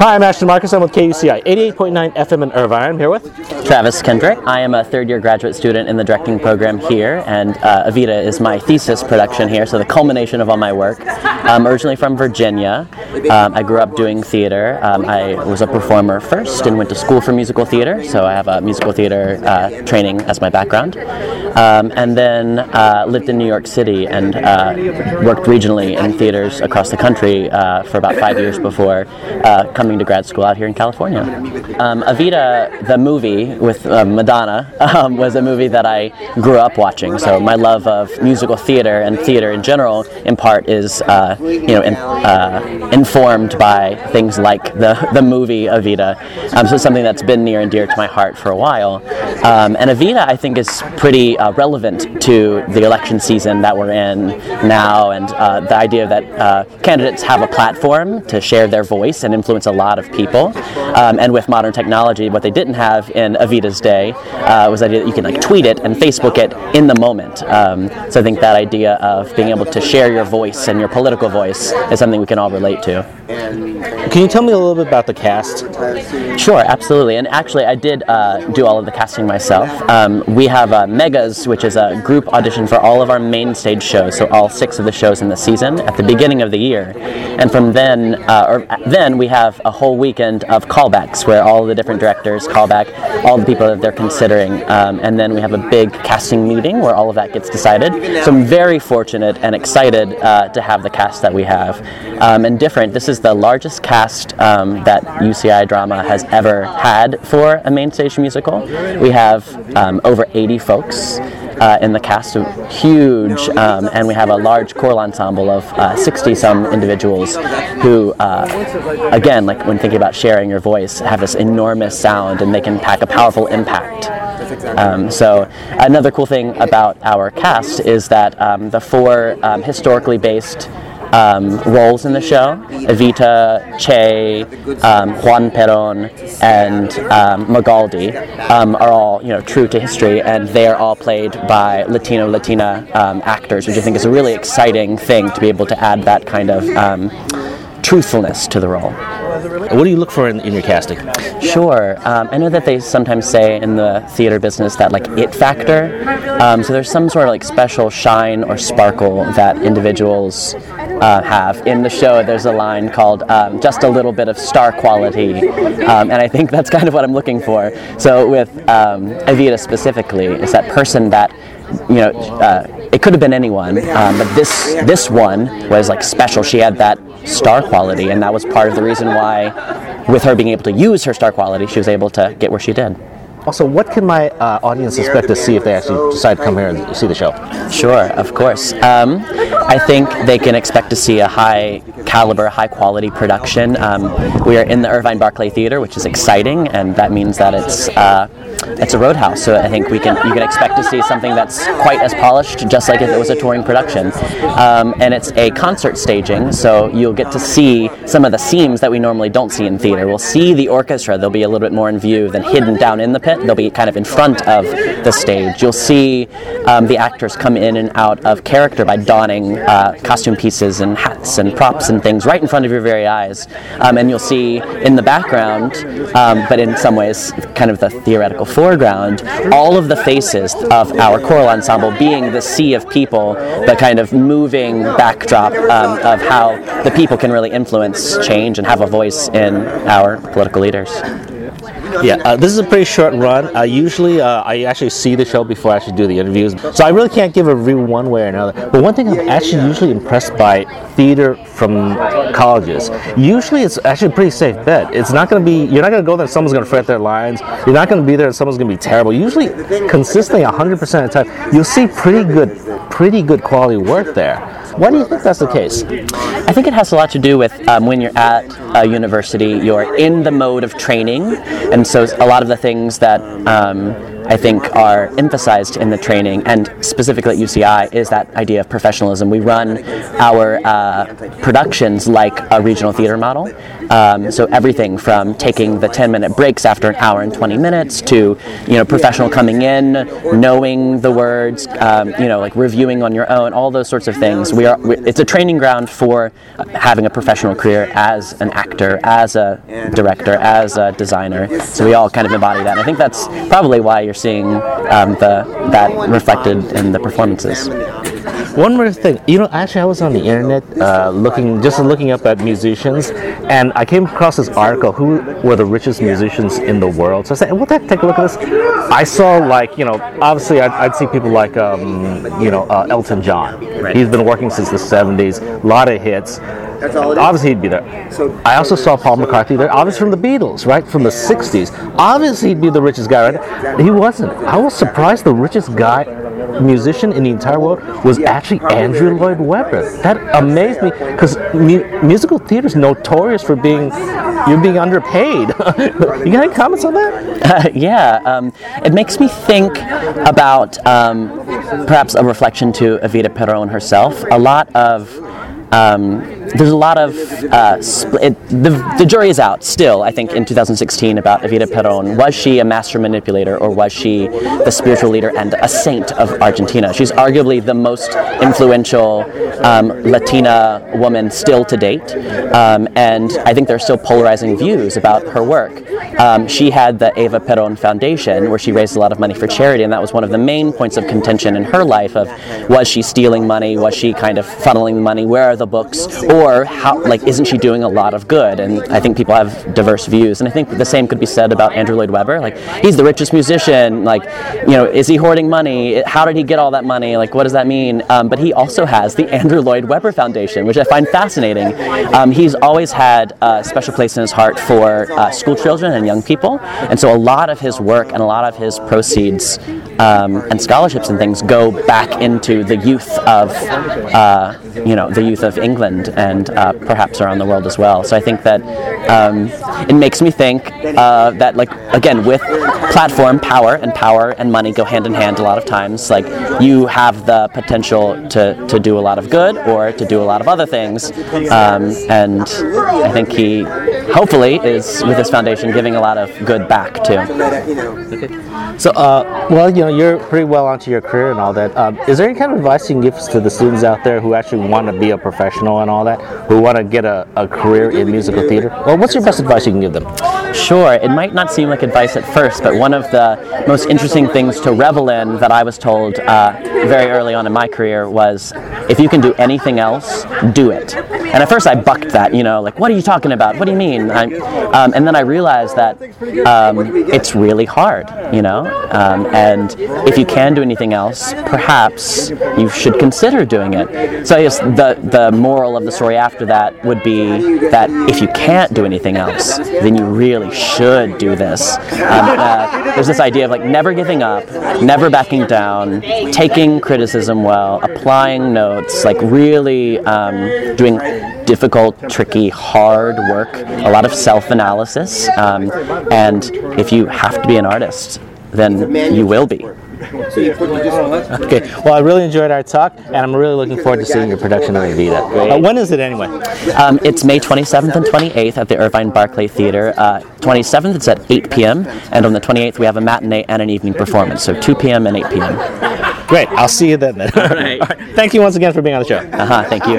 Hi, I'm Ashton Marcus. I'm with KUCI 88.9 FM in Irvine. I'm here with Travis Kendrick. I am a third year graduate student in the directing program here, and uh, Evita is my thesis production here, so the culmination of all my work. I'm originally from Virginia. Um, I grew up doing theater. Um, I was a performer first and went to school for musical theater, so I have a musical theater uh, training as my background. Um, and then uh, lived in New York City and uh, worked regionally in theaters across the country uh, for about five years before uh, coming to grad school out here in California. Um, the movie with uh, Madonna, um, was a movie that I grew up watching. So my love of musical theater and theater in general, in part, is uh, you know in, uh, informed by things like the the movie Evita. Um, so something that's been near and dear to my heart for a while. Um, and Evita, I think, is pretty uh, relevant to the election season that we're in now, and uh, the idea that uh, candidates have a platform to share their voice and influence a lot of people. Um, and with modern technology, what they didn't have in Evita's day uh, was the idea that you can like tweet it and Facebook it in the moment. Um, so I think that idea of being able to share your voice and your political voice is something we can all relate to. Can you tell me a little bit about the cast? Sure, absolutely. And actually, I did uh, do all of the casting myself. Um, we have uh, Megas, which is a group audition for all of our main stage shows, so all six of the shows in the season at the beginning of the year. And from then, uh, or then we have a whole weekend of callbacks where all the different directors call back all the people that they're considering. Um, and then we have a big casting meeting where all of that gets decided. So I'm very fortunate and excited uh, to have the cast that we have. Um, and different, this is the largest cast um, that UCI Drama has ever had for a main stage musical. We have um, over 80 folks. Uh, in the cast, huge, um, and we have a large choral ensemble of 60 uh, some individuals who, uh, again, like when thinking about sharing your voice, have this enormous sound and they can pack a powerful impact. Um, so another cool thing about our cast is that um, the four um, historically based um, roles in the show. Evita, Che, um, Juan Perón, and um, Magaldi um, are all you know true to history, and they are all played by Latino Latina um, actors, which I think is a really exciting thing to be able to add that kind of um, truthfulness to the role. What do you look for in, in your casting? Sure. Um, I know that they sometimes say in the theater business that like it factor. Um, so there's some sort of like special shine or sparkle that individuals uh, have. In the show, there's a line called um, "Just a little bit of star quality," um, and I think that's kind of what I'm looking for. So with um, Evita specifically, it's that person that you know, uh, it could have been anyone, um, but this this one was like special. She had that star quality, and that was part of the reason why, with her being able to use her star quality, she was able to get where she did. Also, what can my uh, audience expect to see if they actually decide to come here and see the show? Sure, of course. Um, I think they can expect to see a high caliber, high quality production. Um, we are in the Irvine Barclay Theater, which is exciting, and that means that it's uh, it's a roadhouse. So I think we can you can expect to see something that's quite as polished, just like if it was a touring production. Um, and it's a concert staging, so you'll get to see some of the seams that we normally don't see in theater. We'll see the orchestra; they'll be a little bit more in view than hidden down in the pit. They'll be kind of in front of the stage. You'll see um, the actors come in and out of character by donning uh, costume pieces and hats and props and things right in front of your very eyes. Um, and you'll see in the background, um, but in some ways, kind of the theoretical foreground, all of the faces of our choral ensemble being the sea of people, the kind of moving backdrop um, of how the people can really influence change and have a voice in our political leaders. Yeah, uh, this is a pretty short run. Uh, usually, uh, I actually see the show before I actually do the interviews, so I really can't give a review one way or another. But one thing I'm actually usually impressed by theater from colleges. Usually, it's actually a pretty safe bet. It's not going to be. You're not going to go there. and Someone's going to forget their lines. You're not going to be there. and Someone's going to be terrible. Usually, consistently, 100% of the time, you'll see pretty good, pretty good quality work there. Why do you think that's the case? I think it has a lot to do with um, when you're at a university, you're in the mode of training, and so a lot of the things that um, I think are emphasized in the training, and specifically at UCI, is that idea of professionalism. We run our uh, productions like a regional theater model. Um, so everything from taking the 10 minute breaks after an hour and 20 minutes to, you know, professional coming in, knowing the words, um, you know, like reviewing on your own, all those sorts of things. We are, we, it's a training ground for having a professional career as an actor, as a director, as a designer. So we all kind of embody that. And I think that's probably why you're seeing um, the, that reflected in the performances. One more thing, you know, actually, I was on the internet uh, looking, just looking up at musicians, and I came across this article: who were the richest musicians in the world? So I said, "What the heck? Take a look at this." I saw, like, you know, obviously, I'd, I'd see people like, um, you know, uh, Elton John. Right. He's been working since the '70s, a lot of hits. Obviously, he'd be there. I also saw Paul McCartney there, obviously from the Beatles, right, from the '60s. Obviously, he'd be the richest guy, right? He wasn't. I was surprised the richest guy musician in the entire world was actually Andrew Lloyd Webber. That amazed me because mu- musical theater is notorious for being you're being underpaid. you got any comments on that? yeah, um, it makes me think about um, perhaps a reflection to Evita Peron herself. A lot of um, there's a lot of uh, spl- it, the, the jury is out still. I think in 2016 about Evita Peron. Was she a master manipulator or was she the spiritual leader and a saint of Argentina? She's arguably the most influential um, Latina woman still to date, um, and I think there's still polarizing views about her work. Um, she had the Eva Peron Foundation where she raised a lot of money for charity, and that was one of the main points of contention in her life. Of was she stealing money? Was she kind of funneling the money? Where are the books? Or how like isn't she doing a lot of good? And I think people have diverse views, and I think the same could be said about Andrew Lloyd Webber. Like he's the richest musician. Like you know, is he hoarding money? How did he get all that money? Like what does that mean? Um, but he also has the Andrew Lloyd Webber Foundation, which I find fascinating. Um, he's always had a special place in his heart for uh, school children and young people, and so a lot of his work and a lot of his proceeds um, and scholarships and things go back into the youth of uh, you know the youth of England and uh, perhaps around the world as well. So I think that um, it makes me think uh, that like again with platform power and power and money go hand in hand a lot of times. Like you have the potential to, to do a lot of good or to do a lot of other things, um, and I think he hopefully is with this foundation giving a lot of good back too. So, uh, well, you know, you're pretty well onto your career and all that. Um, is there any kind of advice you can give to the students out there who actually want to be a professional and all that, who want to get a, a career in musical theater? Well, what's your best advice you can give them? Sure, it might not seem like advice at first, but one of the most interesting things to revel in that I was told uh, very early on in my career was if you can do anything else, do it. And at first I bucked that, you know, like, what are you talking about? What do you mean? Um, and then I realized that um, it's really hard, you know, um, and if you can do anything else, perhaps you should consider doing it. So I guess the, the moral of the story after that would be that if you can't do anything else, then you really should do this. Um, uh, there's this idea of like never giving up, never backing down, taking criticism well, applying notes, like really um, doing difficult, tricky, hard work, a lot of self analysis. Um, and if you have to be an artist, then you will be. Okay, well, I really enjoyed our talk, and I'm really looking forward to seeing your production of Evita. Uh, when is it anyway? Um, it's May 27th and 28th at the Irvine Barclay Theater. Uh, 27th, it's at 8 p.m., and on the 28th, we have a matinee and an evening performance, so 2 p.m. and 8 p.m. Great, I'll see you then. then. All right. Thank you once again for being on the show. Uh huh, thank you.